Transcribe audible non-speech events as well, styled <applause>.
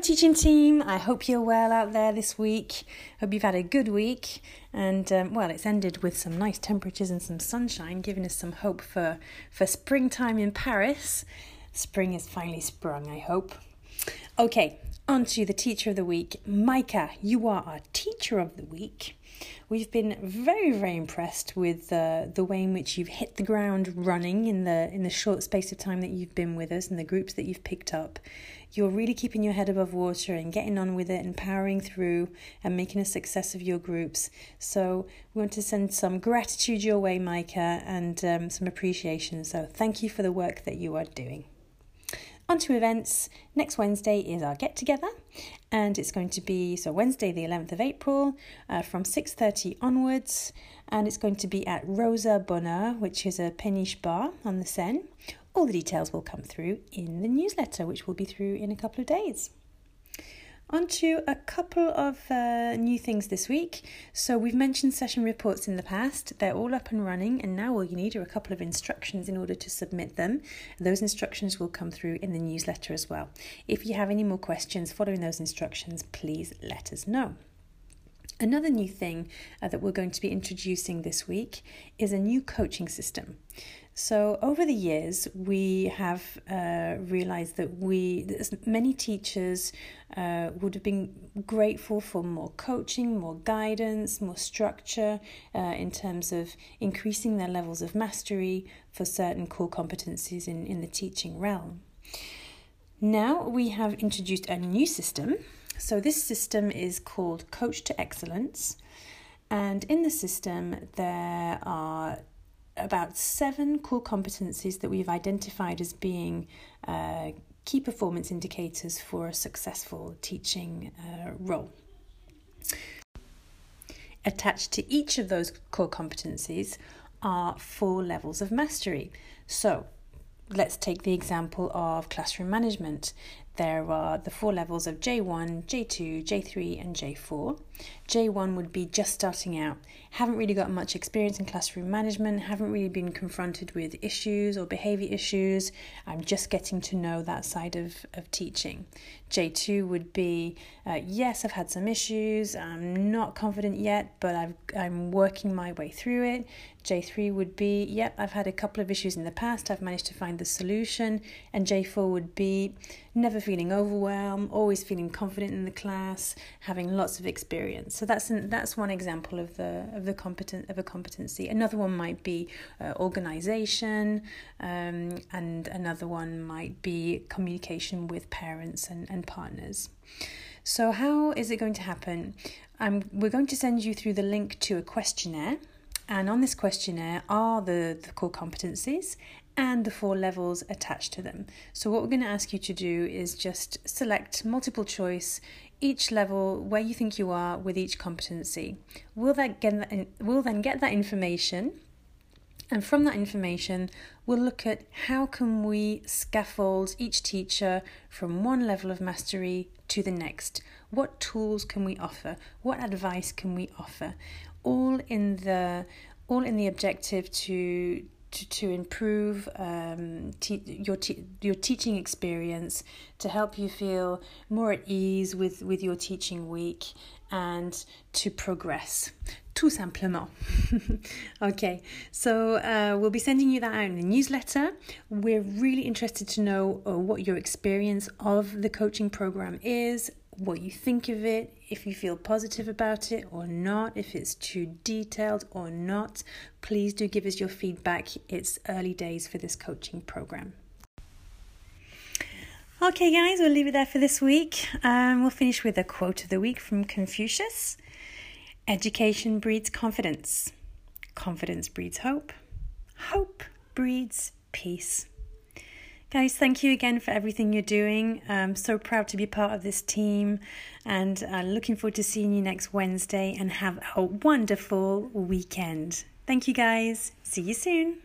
teaching team. I hope you're well out there this week. Hope you've had a good week. And um, well, it's ended with some nice temperatures and some sunshine, giving us some hope for, for springtime in Paris. Spring is finally sprung, I hope. Okay, on to the teacher of the week. Micah, you are our teacher of the week. We've been very, very impressed with uh, the way in which you've hit the ground running in the in the short space of time that you've been with us and the groups that you've picked up. You're really keeping your head above water and getting on with it and powering through and making a success of your groups. So we want to send some gratitude your way, Micah, and um, some appreciation. So thank you for the work that you are doing. On to events. Next Wednesday is our get together, and it's going to be so Wednesday the 11th of April uh, from 6:30 onwards, and it's going to be at Rosa Bonheur, which is a Péniche bar on the Seine. All the details will come through in the newsletter, which will be through in a couple of days. On to a couple of uh, new things this week. So, we've mentioned session reports in the past. They're all up and running, and now all you need are a couple of instructions in order to submit them. Those instructions will come through in the newsletter as well. If you have any more questions following those instructions, please let us know. Another new thing uh, that we're going to be introducing this week is a new coaching system. So, over the years, we have uh, realized that we, many teachers uh, would have been grateful for more coaching, more guidance, more structure uh, in terms of increasing their levels of mastery for certain core competencies in, in the teaching realm. Now we have introduced a new system. So, this system is called Coach to Excellence. And in the system, there are about seven core competencies that we've identified as being uh, key performance indicators for a successful teaching uh, role. Attached to each of those core competencies are four levels of mastery. So, let's take the example of classroom management there are the four levels of J1, J2, J3, and J4. J1 would be just starting out, haven't really got much experience in classroom management, haven't really been confronted with issues or behavior issues. I'm just getting to know that side of, of teaching. J2 would be uh, yes, I've had some issues, I'm not confident yet, but I've, I'm working my way through it. J3 would be yep, I've had a couple of issues in the past, I've managed to find the solution. And J4 would be never feeling overwhelmed, always feeling confident in the class, having lots of experience. So that's an, that's one example of the of the competent of a competency. Another one might be uh, organization, um, and another one might be communication with parents and, and partners. So how is it going to happen? Um, we're going to send you through the link to a questionnaire. And on this questionnaire are the, the core competencies and the four levels attached to them. So, what we're going to ask you to do is just select multiple choice each level where you think you are with each competency. We'll then get that, we'll then get that information and from that information we'll look at how can we scaffold each teacher from one level of mastery to the next what tools can we offer what advice can we offer all in the all in the objective to to, to improve um, te- your te- your teaching experience, to help you feel more at ease with, with your teaching week, and to progress. Tout simplement. <laughs> okay, so uh, we'll be sending you that out in the newsletter. We're really interested to know uh, what your experience of the coaching program is what you think of it, if you feel positive about it or not, if it's too detailed or not. Please do give us your feedback. It's early days for this coaching program. Okay, guys, we'll leave it there for this week. Um, we'll finish with a quote of the week from Confucius Education breeds confidence, confidence breeds hope, hope breeds peace. Guys, thank you again for everything you're doing. I'm so proud to be part of this team and uh, looking forward to seeing you next Wednesday and have a wonderful weekend. Thank you, guys. See you soon.